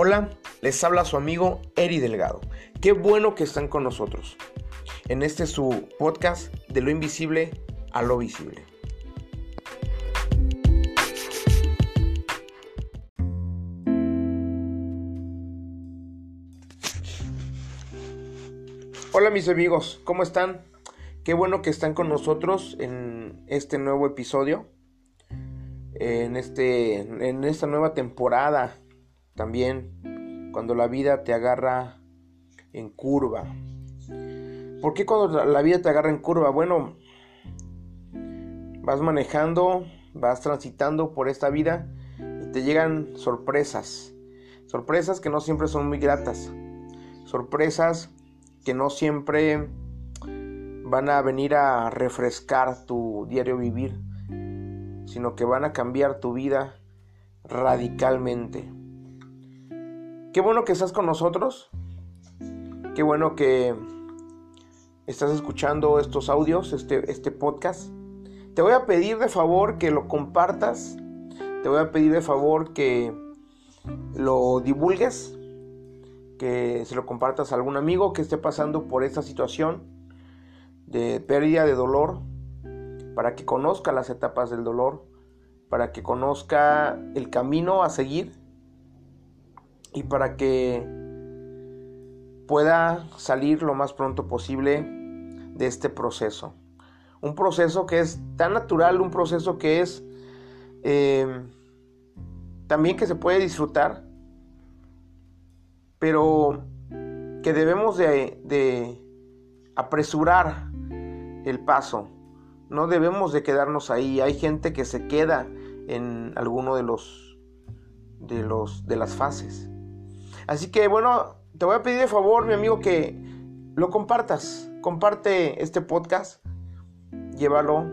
Hola, les habla su amigo Eri Delgado. Qué bueno que están con nosotros en este su podcast de lo invisible a lo visible. Hola mis amigos, ¿cómo están? Qué bueno que están con nosotros en este nuevo episodio, en, este, en esta nueva temporada también, cuando la vida te agarra en curva. ¿Por qué cuando la vida te agarra en curva? Bueno, vas manejando, vas transitando por esta vida y te llegan sorpresas. Sorpresas que no siempre son muy gratas. Sorpresas que no siempre van a venir a refrescar tu diario vivir, sino que van a cambiar tu vida radicalmente. Qué bueno que estás con nosotros. Qué bueno que estás escuchando estos audios, este, este podcast. Te voy a pedir de favor que lo compartas. Te voy a pedir de favor que lo divulgues que se lo compartas a algún amigo que esté pasando por esta situación de pérdida de dolor, para que conozca las etapas del dolor, para que conozca el camino a seguir y para que pueda salir lo más pronto posible de este proceso. Un proceso que es tan natural, un proceso que es eh, también que se puede disfrutar pero que debemos de, apresurar el paso. No debemos de quedarnos ahí. Hay gente que se queda en alguno de los de los de las fases. Así que bueno, te voy a pedir de favor, mi amigo, que lo compartas. Comparte este podcast. Llévalo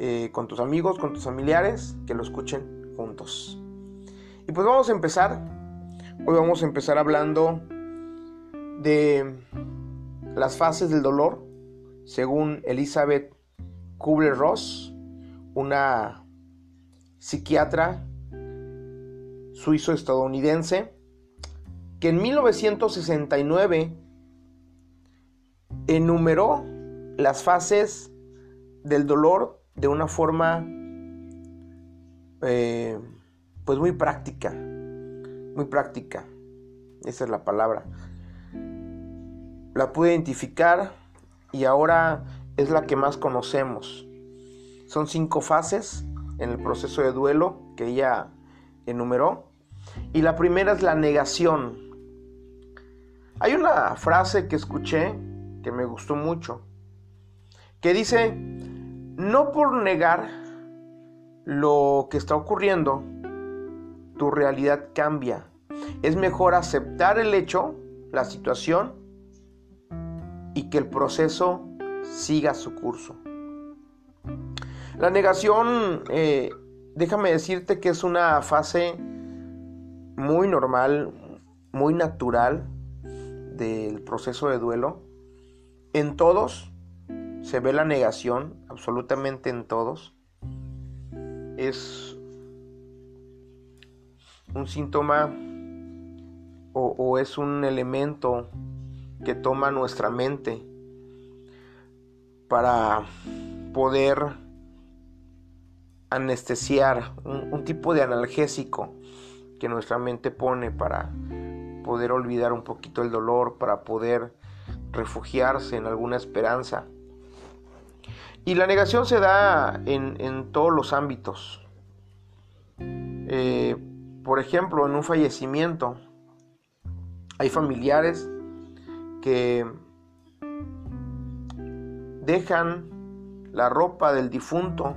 eh, con tus amigos, con tus familiares, que lo escuchen juntos. Y pues vamos a empezar Hoy vamos a empezar hablando de las fases del dolor, según Elizabeth Kubler-Ross, una psiquiatra suizo-estadounidense, que en 1969 enumeró las fases del dolor de una forma eh, pues muy práctica muy práctica. Esa es la palabra. La pude identificar y ahora es la que más conocemos. Son cinco fases en el proceso de duelo que ella enumeró. Y la primera es la negación. Hay una frase que escuché que me gustó mucho, que dice, no por negar lo que está ocurriendo, tu realidad cambia. Es mejor aceptar el hecho, la situación, y que el proceso siga su curso. La negación, eh, déjame decirte que es una fase muy normal, muy natural del proceso de duelo. En todos se ve la negación, absolutamente en todos. Es un síntoma o, es un elemento que toma nuestra mente para poder anestesiar, un, tipo de analgésico que nuestra mente pone para poder olvidar un poquito el dolor, para poder refugiarse en alguna esperanza. Y la negación se da en, todos los ámbitos. Eh, por ejemplo, en un fallecimiento, hay familiares que dejan la ropa del difunto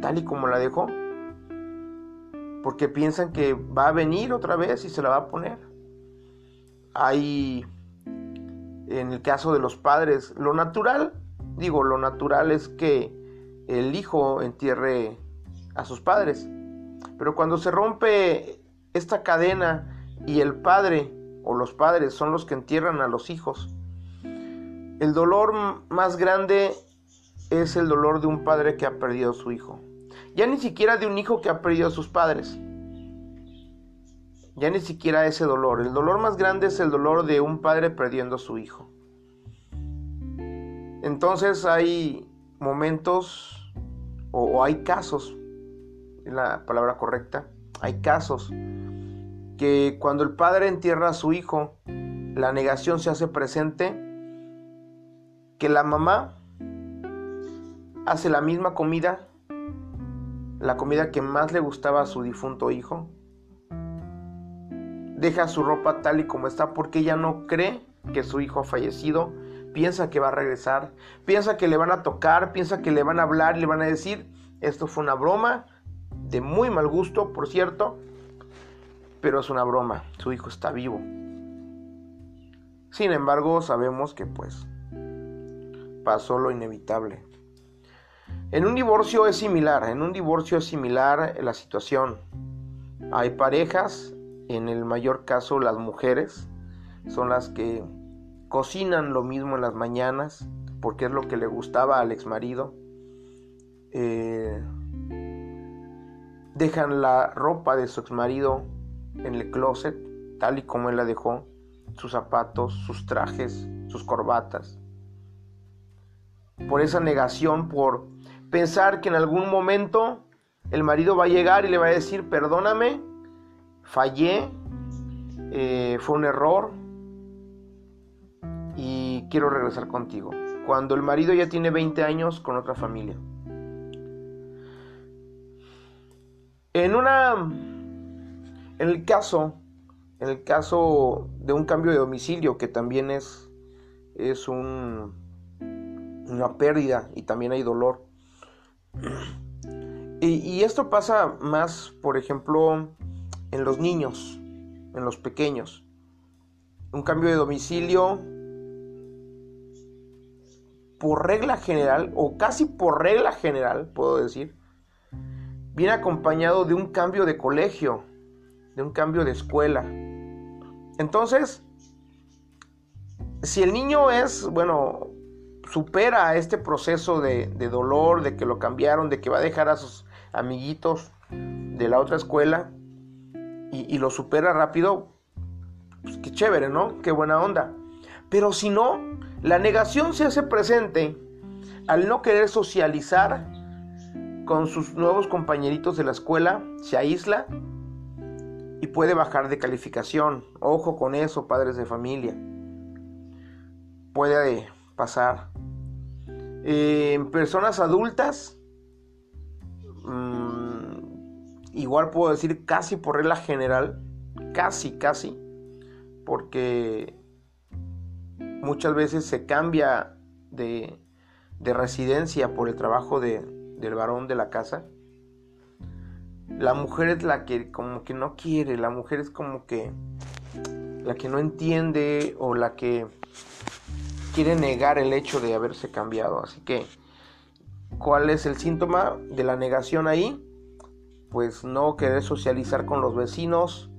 tal y como la dejó, porque piensan que va a venir otra vez y se la va a poner. Hay, en el caso de los padres, lo natural, digo, lo natural es que el hijo entierre a sus padres, pero cuando se rompe esta cadena y el padre o los padres son los que entierran a los hijos, el dolor más grande es el dolor de un padre que ha perdido a su hijo. Ya ni siquiera de un hijo que ha perdido a sus padres. Ya ni siquiera ese dolor. El dolor más grande es el dolor de un padre perdiendo a su hijo. Entonces hay momentos o, hay casos, es la palabra correcta, hay casos que cuando el padre entierra a su hijo, la negación se hace presente, que la mamá hace la misma comida, la comida que más le gustaba a su difunto hijo, deja su ropa tal y como está porque ella no cree que su hijo ha fallecido, piensa que va a regresar, piensa que le van a tocar, piensa que le van a hablar le van a decir, esto fue una broma, de muy mal gusto, por cierto, pero es una broma, su hijo está vivo. Sin embargo, sabemos que pues pasó lo inevitable. En un divorcio es similar, en un divorcio es similar la situación. Hay parejas, en el mayor caso las mujeres, son las que cocinan lo mismo en las mañanas, porque es lo que le gustaba al ex marido. Eh, dejan la ropa de su ex marido en el closet, tal y como él la dejó, sus zapatos, sus trajes, sus corbatas. Por esa negación, por pensar que en algún momento el marido va a llegar y le va a decir, perdóname, fallé, eh, fue un error y quiero regresar contigo. Cuando el marido ya tiene 20 años con otra familia. En una en el caso en el caso de un cambio de domicilio que también es es un, una pérdida y también hay dolor y, esto pasa más, por ejemplo, en los niños, en los pequeños. Un cambio de domicilio, por regla general, o casi por regla general, puedo decir, viene acompañado de un cambio de colegio, de un cambio de escuela. Entonces, si el niño es, bueno, supera este proceso de, dolor, de que lo cambiaron, de que va a dejar a sus amiguitos de la otra escuela y, lo supera rápido, pues qué chévere, ¿no? Qué buena onda. Pero si no, la negación se hace presente al no querer socializar con sus nuevos compañeritos de la escuela, se aísla y puede bajar de calificación. Ojo con eso, padres de familia. Puede pasar. Eh, en personas adultas, mm, igual puedo decir casi por regla general, casi, casi, porque muchas veces se cambia de, residencia por el trabajo del varón de la casa. La mujer es la que como que no quiere, la mujer es como que la que no entiende o la que quiere negar el hecho de haberse cambiado. Así que, ¿cuál es el síntoma de la negación ahí? Pues no querer socializar con los vecinos,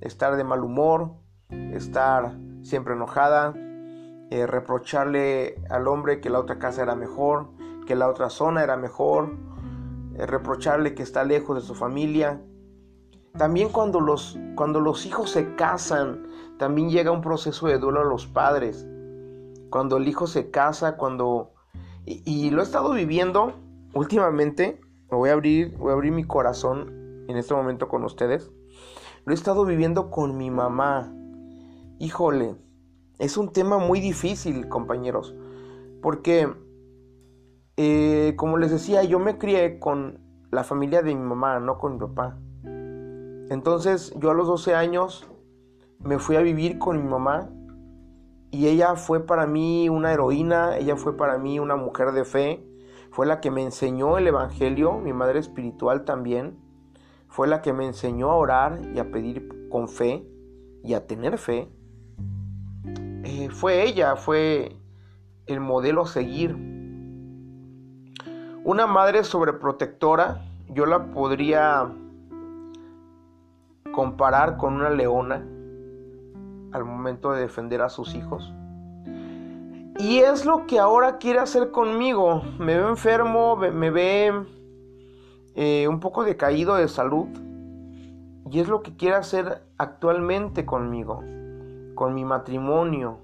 estar de mal humor, estar siempre enojada, eh, reprocharle al hombre que la otra casa era mejor, que la otra zona era mejor, eh, reprocharle que está lejos de su familia. También cuando los, cuando los hijos se casan, también llega un proceso de duelo a los padres cuando el hijo se casa, cuando... Y, lo he estado viviendo últimamente, me voy a abrir, voy a abrir mi corazón en este momento con ustedes. Lo he estado viviendo con mi mamá. Híjole, es un tema muy difícil, compañeros, porque, eh, como les decía, yo me crié con la familia de mi mamá, no con mi papá. Entonces, yo a los 12 años me fui a vivir con mi mamá y ella fue para mí una heroína, ella fue para mí una mujer de fe, fue la que me enseñó el Evangelio, mi madre espiritual también, fue la que me enseñó a orar y a pedir con fe y a tener fe. Eh, fue ella, fue el modelo a seguir. Una madre sobreprotectora, yo la podría comparar con una leona al momento de defender a sus hijos. Y es lo que ahora quiere hacer conmigo. Me ve enfermo, me ve eh, un poco decaído de salud. Y es lo que quiere hacer actualmente conmigo, con mi matrimonio.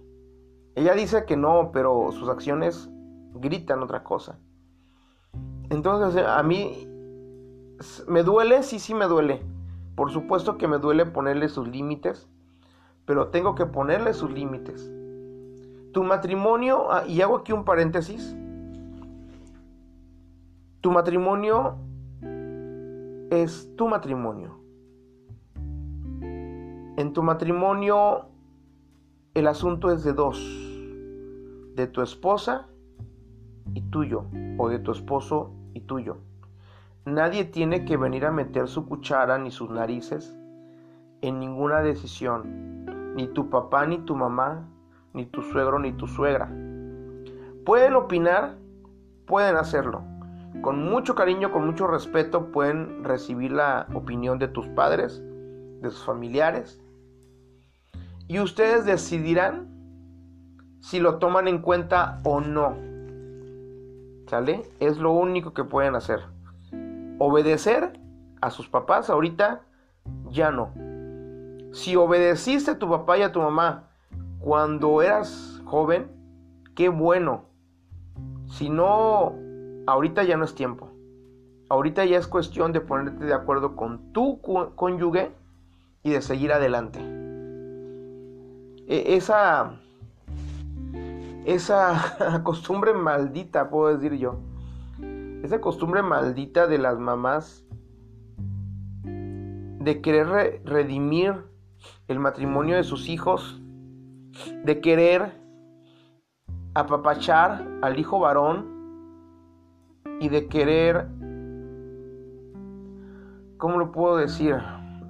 Ella dice que no, pero sus acciones gritan otra cosa. Entonces, a mí me duele, sí, sí me duele. Por supuesto que me duele ponerle sus límites, pero tengo que ponerle sus límites. Tu matrimonio, ah, y hago aquí un paréntesis, tu matrimonio es tu matrimonio. En tu matrimonio el asunto es de dos, de tu esposa y tuyo, o de tu esposo y tuyo. Nadie tiene que venir a meter su cuchara ni sus narices en ninguna decisión, ni tu papá ni tu mamá, ni tu suegro ni tu suegra. Pueden opinar, pueden hacerlo. Con mucho cariño, con mucho respeto, pueden recibir la opinión de tus padres, de sus familiares. Y ustedes decidirán si lo toman en cuenta o no. ¿Sale? Es lo único que pueden hacer obedecer a sus papás ahorita ya no. Si obedeciste a tu papá y a tu mamá cuando eras joven, qué bueno. Si no, ahorita ya no es tiempo. Ahorita ya es cuestión de ponerte de acuerdo con tu cónyuge y de seguir adelante. E, esa esa costumbre maldita, puedo decir yo, esa costumbre maldita de las mamás de querer redimir el matrimonio de sus hijos, de querer apapachar al hijo varón y de querer, ¿cómo lo puedo decir?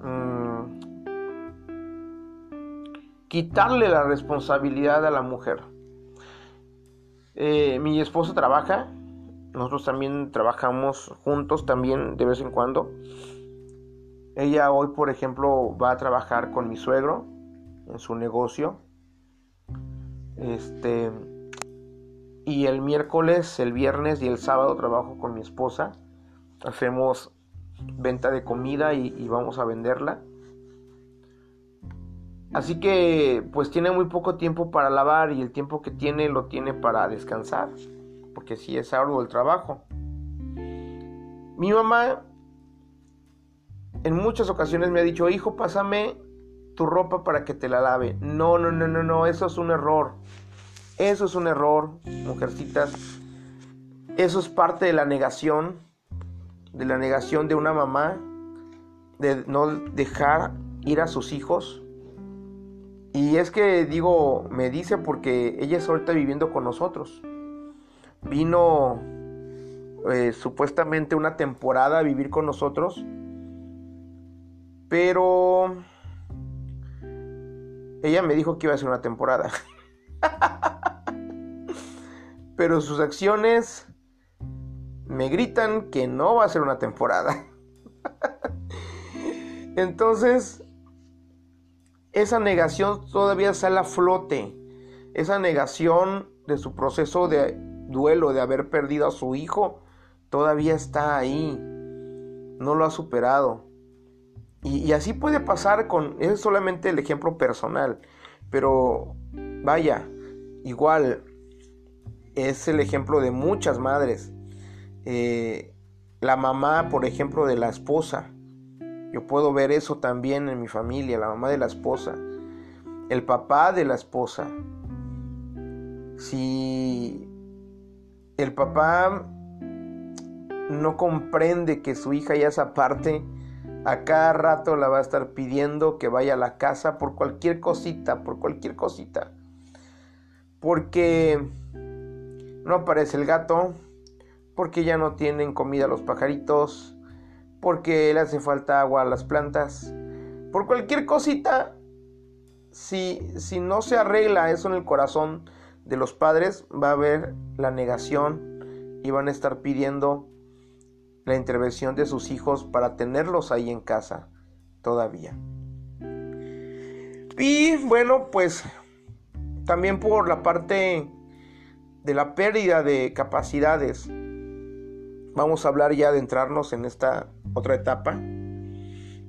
Mm, quitarle la responsabilidad a la mujer. Eh, mi esposo trabaja, nosotros también trabajamos juntos también de vez en cuando. Ella hoy, por ejemplo, va a trabajar con mi suegro en su negocio. Este y el miércoles, el viernes y el sábado trabajo con mi esposa. Hacemos venta de comida y, vamos a venderla. Así que pues tiene muy poco tiempo para lavar y el tiempo que tiene lo tiene para descansar porque si es arduo el trabajo. Mi mamá en muchas ocasiones me ha dicho, hijo, pásame tu ropa para que te la lave. No, no, no, no, no, eso es un error. Eso es un error, mujercitas. Eso es parte de la negación, de la negación de una mamá, de no dejar ir a sus hijos. Y es que digo, me dice porque ella está ahorita viviendo con nosotros vino eh, supuestamente una temporada a vivir con nosotros, pero ella me dijo que iba a ser una temporada. pero sus acciones me gritan que no va a ser una temporada. Entonces, esa negación todavía sale a flote. Esa negación de su proceso de duelo de haber perdido a su hijo todavía está ahí, no lo ha superado. Y, así puede pasar con, es solamente el ejemplo personal, pero vaya, igual es el ejemplo de muchas madres. Eh, la mamá, por ejemplo, de la esposa. Yo puedo ver eso también en mi familia, la mamá de la esposa. El papá de la esposa. Si el papá no comprende que su hija ya es aparte, a cada rato la va a estar pidiendo que vaya a la casa por cualquier cosita, por cualquier cosita. Porque no aparece el gato, porque ya no tienen comida los pajaritos, porque le hace falta agua a las plantas. Por cualquier cosita, si, si no se arregla eso en el corazón de los padres va a haber la negación y van a estar pidiendo la intervención de sus hijos para tenerlos ahí en casa todavía. Y bueno, pues también por la parte de la pérdida de vamos a hablar ya de entrarnos en esta otra etapa,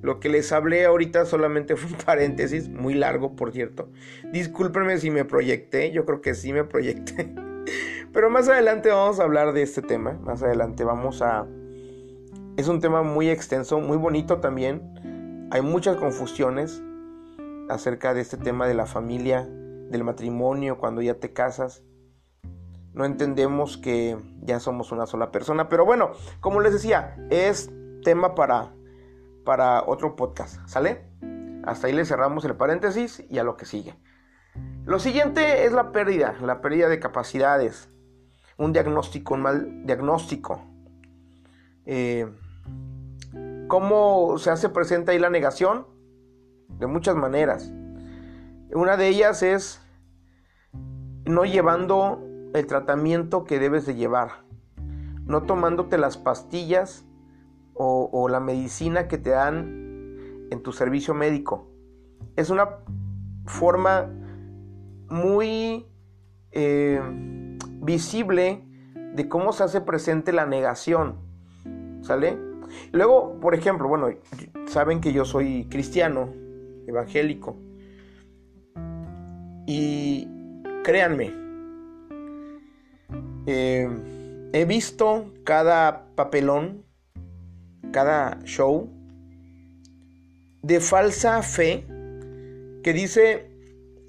Lo que les hablé ahorita solamente fue un paréntesis, muy largo por cierto. Discúlpenme si me proyecté, yo creo que sí me proyecté. Pero más adelante vamos a hablar de este tema, más adelante vamos a... Es un tema muy extenso, muy bonito también. Hay muchas confusiones acerca de este tema de la familia, del matrimonio, cuando ya te casas. No entendemos que ya somos una sola persona. Pero bueno, como les decía, es tema para, para otro podcast. ¿Sale? Hasta ahí le cerramos el paréntesis y a lo que sigue. Lo siguiente es la pérdida, la pérdida de capacidades. Un diagnóstico, un mal diagnóstico. Eh, ¿Cómo se hace presente ahí la negación? De muchas maneras. Una de ellas es no llevando el tratamiento que debes de llevar, no tomándote las pastillas o, la medicina que te dan en tu servicio médico. Es una forma muy eh, visible de cómo se hace presente la negación. ¿Sale? Luego, por ejemplo, bueno, saben que yo soy cristiano, evangélico. Y créanme, eh, he visto cada papelón, cada show de falsa fe que dice,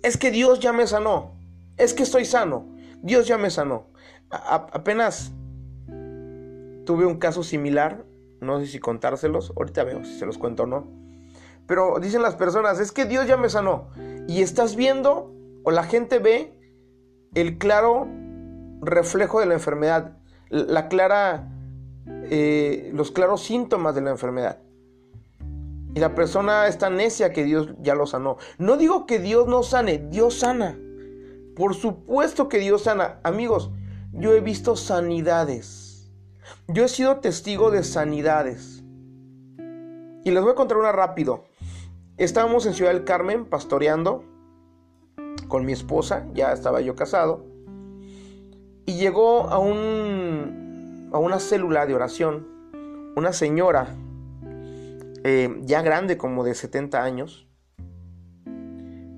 es que Dios ya me sanó, es que estoy sano, Dios ya me sanó. apenas tuve un caso similar, no sé si contárselos, ahorita veo si se los cuento o no. Pero dicen las personas, es que Dios ya me sanó. Y estás viendo, o la gente ve, el claro reflejo de la enfermedad, la clara, eh, los claros síntomas de la enfermedad. Y la persona está necia que Dios ya lo sanó. No digo que Dios no sane, Dios sana. Por supuesto que Dios sana. Amigos, yo he visto sanidades. Yo he sido testigo de sanidades. Y les voy a contar una rápido. Estábamos en Ciudad del Carmen pastoreando con mi esposa, ya estaba yo casado, y llegó a, un, a una célula de oración una señora eh, ya grande como de 70 años,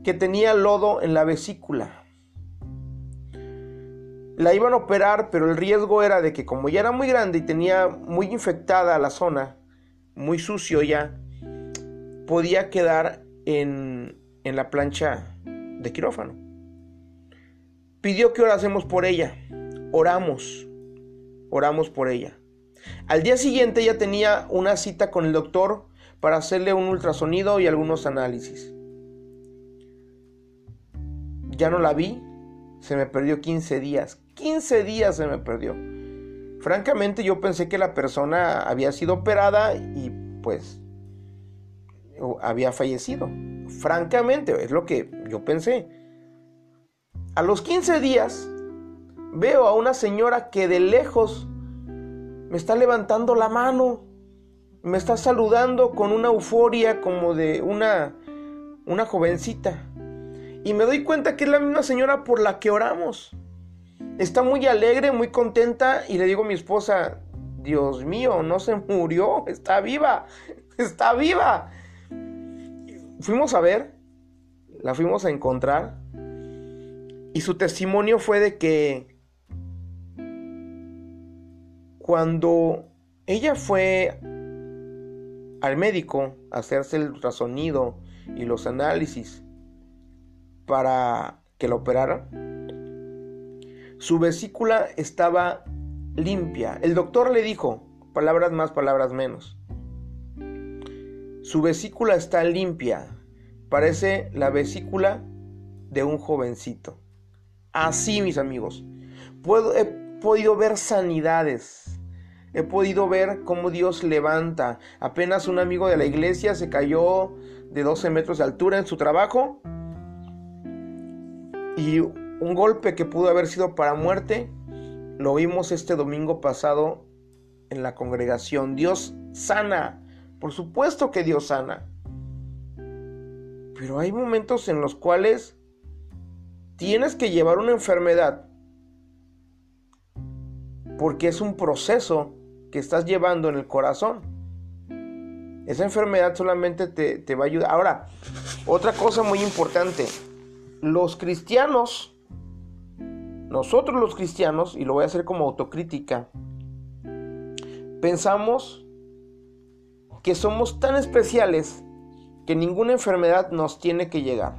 que tenía lodo en la vesícula. La iban a operar, pero el riesgo era de que como ya era muy grande y tenía muy infectada la zona, muy sucio ya, podía quedar en, en la plancha de quirófano. Pidió que orásemos por ella. Oramos. Oramos por ella. Al día siguiente ella tenía una cita con el doctor para hacerle un ultrasonido y algunos análisis. Ya no la vi. Se me perdió 15 días. 15 días se me perdió. Francamente yo pensé que la persona había sido operada y pues había fallecido. Francamente, es lo que yo pensé. A los 15 días veo a una señora que de lejos me está levantando la mano, me está saludando con una euforia como de una una jovencita. Y me doy cuenta que es la misma señora por la que oramos. Está muy alegre, muy contenta y le digo a mi esposa, Dios mío, no se murió, está viva, está viva fuimos a ver, la fuimos a encontrar y su testimonio fue de que cuando ella fue al médico a hacerse el ultrasonido y los análisis para que la operara, su vesícula estaba limpia. El doctor le dijo, palabras más, palabras menos. Su vesícula está limpia, parece la vesícula de un jovencito. Así, mis amigos, puedo, he podido ver sanidades. He podido ver cómo Dios levanta. Apenas un amigo de la iglesia se cayó de 12 metros de altura en su trabajo. Y un golpe que pudo haber sido para muerte, lo vimos este domingo pasado en la congregación. Dios sana por supuesto que Dios sana. Pero hay momentos en los cuales tienes que llevar una enfermedad porque es un proceso que estás llevando en el corazón. Esa enfermedad solamente te, te va a ayudar. Ahora, otra cosa muy importante. Los cristianos, nosotros los cristianos, y lo voy a hacer como autocrítica, pensamos que somos tan especiales que ninguna enfermedad nos tiene que llegar.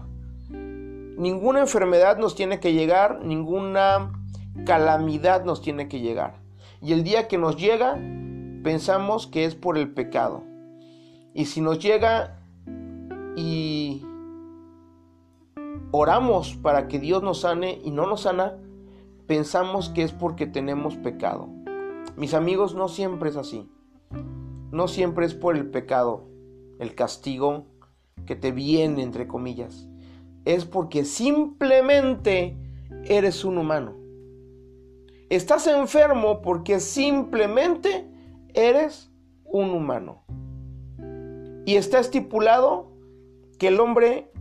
Ninguna enfermedad nos tiene que llegar, ninguna calamidad nos tiene que llegar. Y el día que nos llega, pensamos que es por el pecado. Y si nos llega y oramos para que Dios nos sane y no nos sana, pensamos que es porque tenemos pecado. Mis amigos, no siempre es así. No siempre es por el pecado, el castigo que te viene, entre comillas. Es porque simplemente eres un humano. Estás enfermo porque simplemente eres un humano. Y está estipulado que el hombre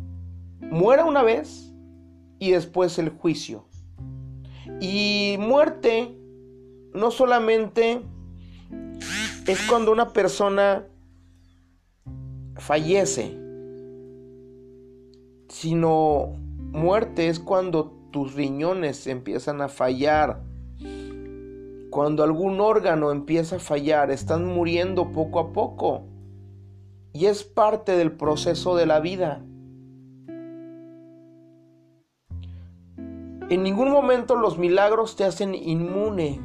muera una vez y después el juicio. Y muerte no solamente es cuando una persona fallece, sino muerte es cuando tus riñones empiezan a fallar, cuando algún órgano empieza a fallar, están muriendo poco a poco. Y es parte del proceso de la vida. En ningún momento los milagros te hacen inmune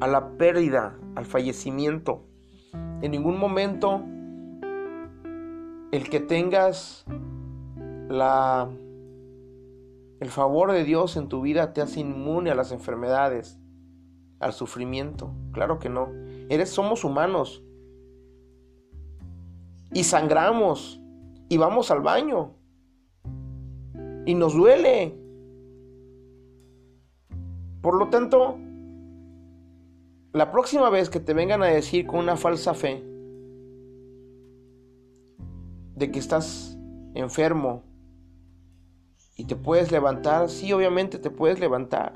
a la pérdida, al fallecimiento. En ningún momento el que tengas la el favor de Dios en tu vida te hace inmune a las enfermedades, al sufrimiento. Claro que no. Eres somos humanos. Y sangramos y vamos al baño. Y nos duele. Por lo tanto, la próxima vez que te vengan a decir con una falsa fe de que estás enfermo y te puedes levantar, sí, obviamente te puedes levantar.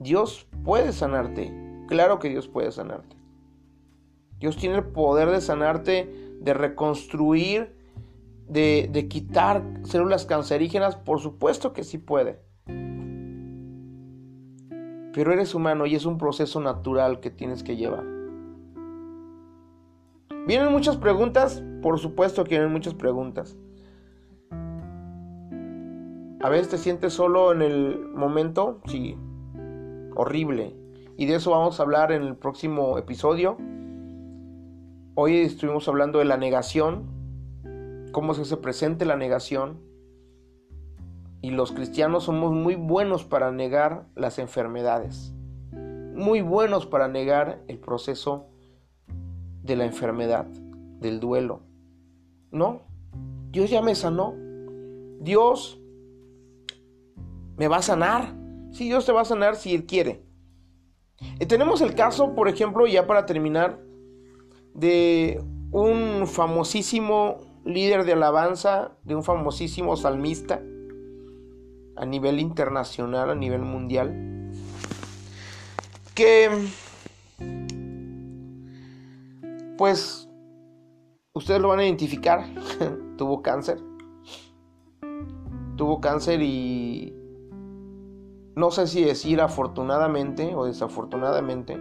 Dios puede sanarte. Claro que Dios puede sanarte. Dios tiene el poder de sanarte, de reconstruir, de, quitar células cancerígenas. Por supuesto que sí puede. Pero eres humano y es un proceso natural que tienes que llevar. ¿Vienen muchas preguntas? Por supuesto que vienen muchas preguntas. A veces te sientes solo en el momento, sí, horrible. Y de eso vamos a hablar en el próximo episodio. Hoy estuvimos hablando de la negación, cómo se presente la negación, y los cristianos somos muy buenos para negar las enfermedades, muy buenos para negar el proceso de la enfermedad, del duelo. No, Dios ya me sanó. Dios me va a sanar. Sí, Dios te va a sanar si Él quiere. Y tenemos el caso, por ejemplo, ya para terminar, de un famosísimo líder de alabanza, de un famosísimo salmista, a nivel internacional, a nivel mundial, que pues ustedes lo van a identificar, tuvo cáncer, tuvo cáncer y no sé si decir afortunadamente o desafortunadamente,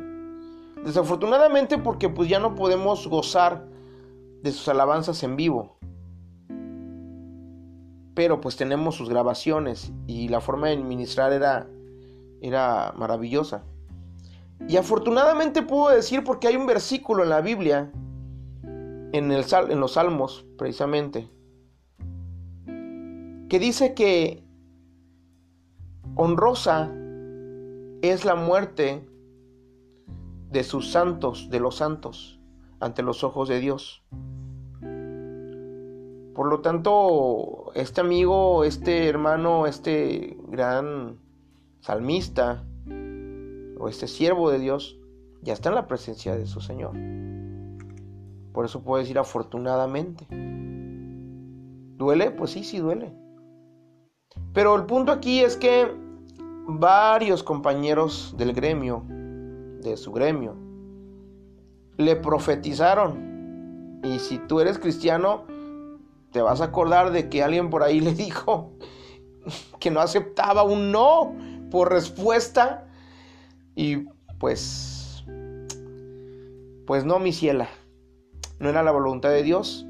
desafortunadamente porque pues ya no podemos gozar de sus alabanzas en vivo pero pues tenemos sus grabaciones y la forma de administrar era, era maravillosa. Y afortunadamente puedo decir porque hay un versículo en la Biblia, en, el, en los Salmos precisamente, que dice que honrosa es la muerte de sus santos, de los santos, ante los ojos de Dios. Por lo tanto, este amigo, este hermano, este gran salmista o este siervo de Dios ya está en la presencia de su Señor. Por eso puedo decir afortunadamente. ¿Duele? Pues sí, sí duele. Pero el punto aquí es que varios compañeros del gremio, de su gremio, le profetizaron Y si tú eres cristiano, te vas a acordar de que alguien por ahí le dijo que no aceptaba un no por respuesta. Y pues, pues no, mi ciela, no era la voluntad de Dios.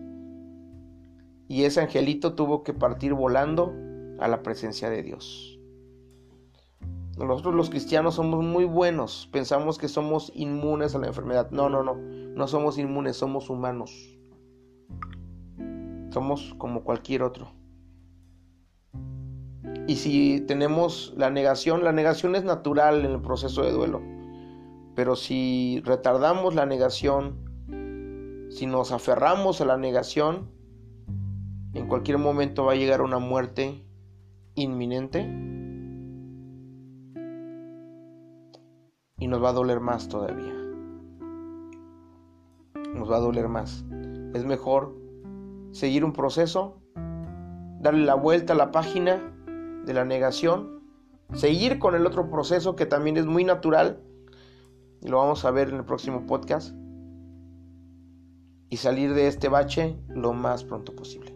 Y ese angelito tuvo que partir volando a la presencia de Dios. Nosotros los cristianos somos muy buenos, pensamos que somos inmunes a la enfermedad. No, no, no, no somos inmunes, somos humanos. Somos como cualquier otro. Y si tenemos la negación, la negación es natural en el proceso de duelo. Pero si retardamos la negación, si nos aferramos a la negación, en cualquier momento va a llegar una muerte inminente y nos va a doler más todavía. Nos va a doler más. Es mejor seguir un proceso, darle la vuelta a la página de la negación, seguir con el otro proceso que también es muy natural, y lo vamos a ver en el próximo podcast, y salir de este bache lo más pronto posible.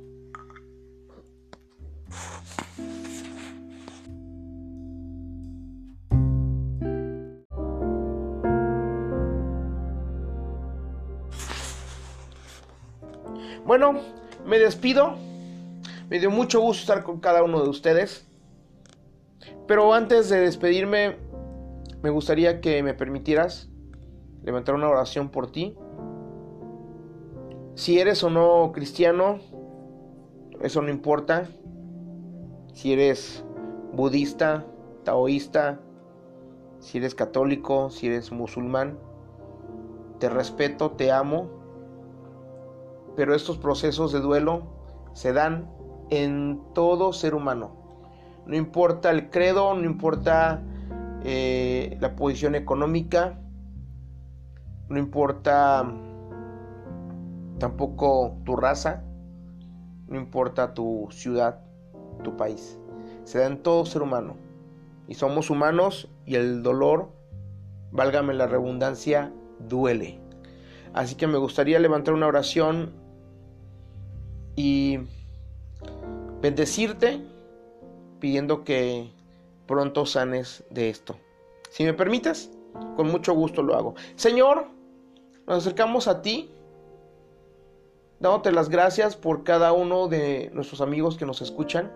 Bueno, me despido. Me dio mucho gusto estar con cada uno de ustedes. Pero antes de despedirme, me gustaría que me permitieras levantar una oración por ti. Si eres o no cristiano, eso no importa. Si eres budista, taoísta, si eres católico, si eres musulmán, te respeto, te amo, pero estos procesos de duelo se dan en todo ser humano. No importa el credo, no importa eh, la posición económica, no importa tampoco tu raza, no importa tu ciudad, tu país. Se da en todo ser humano. Y somos humanos y el dolor, válgame la redundancia, duele. Así que me gustaría levantar una oración y bendecirte pidiendo que pronto sanes de esto. Si me permites, con mucho gusto lo hago. Señor, nos acercamos a ti, dándote las gracias por cada uno de nuestros amigos que nos escuchan.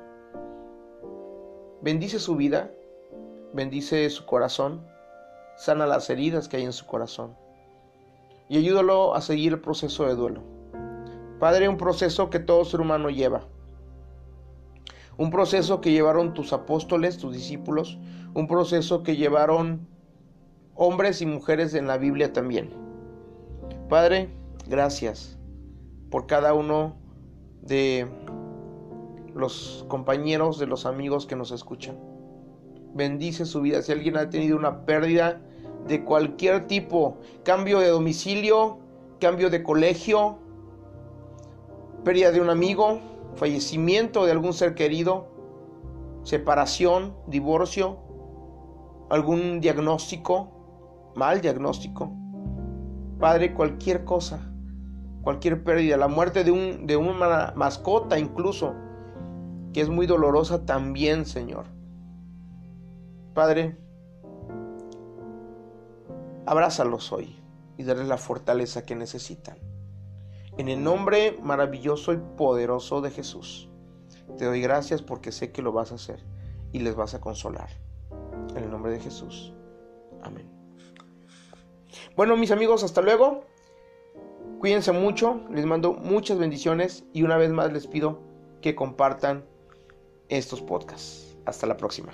Bendice su vida, bendice su corazón, sana las heridas que hay en su corazón y ayúdalo a seguir el proceso de duelo. Padre, un proceso que todo ser humano lleva. Un proceso que llevaron tus apóstoles, tus discípulos. Un proceso que llevaron hombres y mujeres en la Biblia también. Padre, gracias por cada uno de los compañeros, de los amigos que nos escuchan. Bendice su vida. Si alguien ha tenido una pérdida de cualquier tipo, cambio de domicilio, cambio de colegio, pérdida de un amigo, fallecimiento de algún ser querido, separación, divorcio, algún diagnóstico, mal diagnóstico. Padre, cualquier cosa, cualquier pérdida, la muerte de, un, de una mascota incluso, que es muy dolorosa también, Señor. Padre, abrázalos hoy y darles la fortaleza que necesitan. En el nombre maravilloso y poderoso de Jesús, te doy gracias porque sé que lo vas a hacer y les vas a consolar. En el nombre de Jesús. Amén. Bueno, mis amigos, hasta luego. Cuídense mucho, les mando muchas bendiciones y una vez más les pido que compartan estos podcasts. Hasta la próxima.